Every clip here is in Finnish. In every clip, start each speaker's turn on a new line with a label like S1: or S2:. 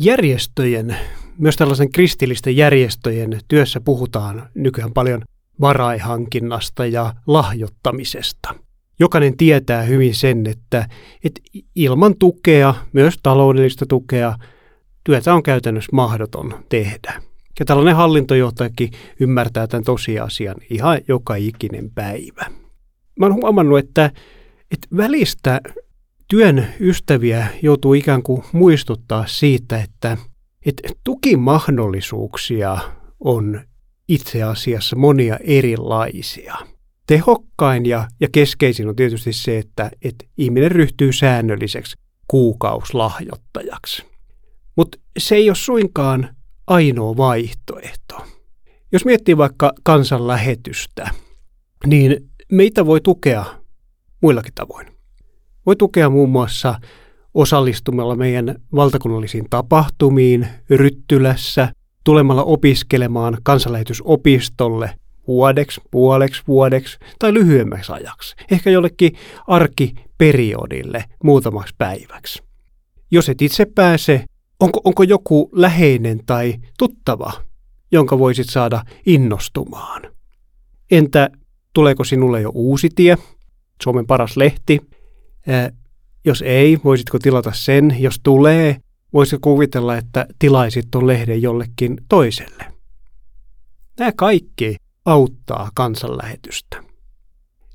S1: Järjestöjen, myös tällaisen kristillisten järjestöjen työssä puhutaan nykyään paljon varaihankinnasta ja lahjoittamisesta. Jokainen tietää hyvin sen, että, että ilman tukea, myös taloudellista tukea, työtä on käytännössä mahdoton tehdä. Ja tällainen hallintojohtajakin ymmärtää tämän tosiasian ihan joka ikinen päivä. Mä oon huomannut, että, että välistä työn ystäviä joutuu ikään kuin muistuttaa siitä, että, että tukimahdollisuuksia on itse asiassa monia erilaisia. Tehokkain ja, ja keskeisin on tietysti se, että, että ihminen ryhtyy säännölliseksi kuukauslahjoittajaksi. Mutta se ei ole suinkaan ainoa vaihtoehto. Jos miettii vaikka kansanlähetystä, niin meitä voi tukea muillakin tavoin. Voi tukea muun muassa osallistumalla meidän valtakunnallisiin tapahtumiin Ryttylässä, tulemalla opiskelemaan kansanlähetysopistolle vuodeksi, puoleksi vuodeksi tai lyhyemmäksi ajaksi, ehkä jollekin arkiperiodille muutamaksi päiväksi. Jos et itse pääse, onko, onko joku läheinen tai tuttava, jonka voisit saada innostumaan? Entä tuleeko sinulle jo uusi tie, Suomen paras lehti? Ää, jos ei, voisitko tilata sen? Jos tulee, voisitko kuvitella, että tilaisit tuon lehden jollekin toiselle? Nämä kaikki auttaa kansanlähetystä.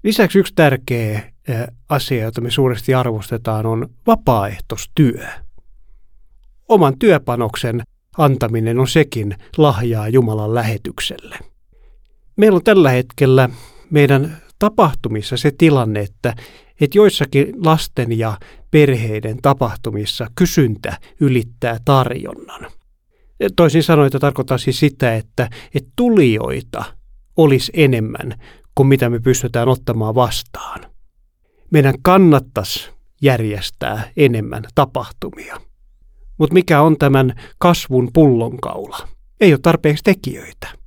S1: Lisäksi yksi tärkeä asia, jota me suuresti arvostetaan, on vapaaehtoistyö. Oman työpanoksen antaminen on sekin lahjaa Jumalan lähetykselle. Meillä on tällä hetkellä meidän tapahtumissa se tilanne, että, että joissakin lasten ja perheiden tapahtumissa kysyntä ylittää tarjonnan. Toisin sanoen, että tarkoittaa siis sitä, että, että tulijoita olisi enemmän kuin mitä me pystytään ottamaan vastaan. Meidän kannattaisi järjestää enemmän tapahtumia. Mutta mikä on tämän kasvun pullonkaula? Ei ole tarpeeksi tekijöitä.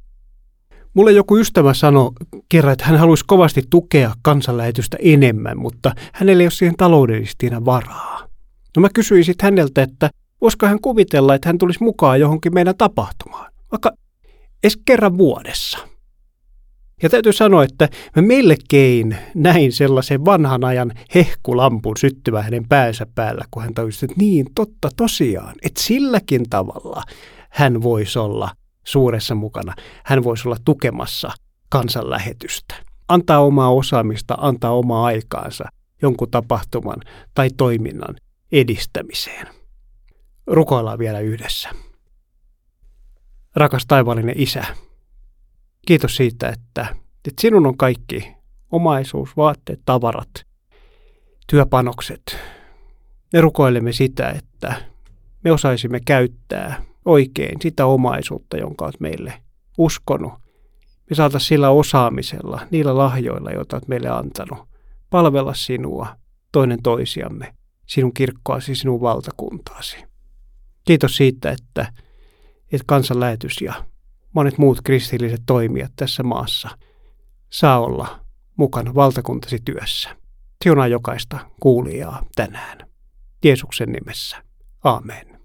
S1: Mulle joku ystävä sanoi kerran, että hän haluaisi kovasti tukea kansanlähetystä enemmän, mutta hänellä ei ole siihen taloudellisesti varaa. No mä kysyin sitten häneltä, että voisiko hän kuvitella, että hän tulisi mukaan johonkin meidän tapahtumaan, vaikka edes kerran vuodessa. Ja täytyy sanoa, että mä melkein näin sellaisen vanhan ajan hehkulampun syttyvän hänen päänsä päällä, kun hän tajusi, että niin, totta tosiaan, että silläkin tavalla hän voisi olla suuressa mukana. Hän voisi olla tukemassa kansanlähetystä. Antaa omaa osaamista, antaa omaa aikaansa jonkun tapahtuman tai toiminnan edistämiseen. Rukoillaan vielä yhdessä. Rakas taivallinen Isä, Kiitos siitä, että, että sinun on kaikki omaisuus, vaatteet, tavarat, työpanokset. Me rukoilemme sitä, että me osaisimme käyttää oikein sitä omaisuutta, jonka olet meille uskonut. Me saataisiin sillä osaamisella, niillä lahjoilla, joita olet meille antanut, palvella sinua, toinen toisiamme, sinun kirkkoasi, sinun valtakuntaasi. Kiitos siitä, että, että kansanlähetys ja monet muut kristilliset toimijat tässä maassa saa olla mukana valtakuntasi työssä. Siunaa jokaista kuulijaa tänään. Jeesuksen nimessä. Amen.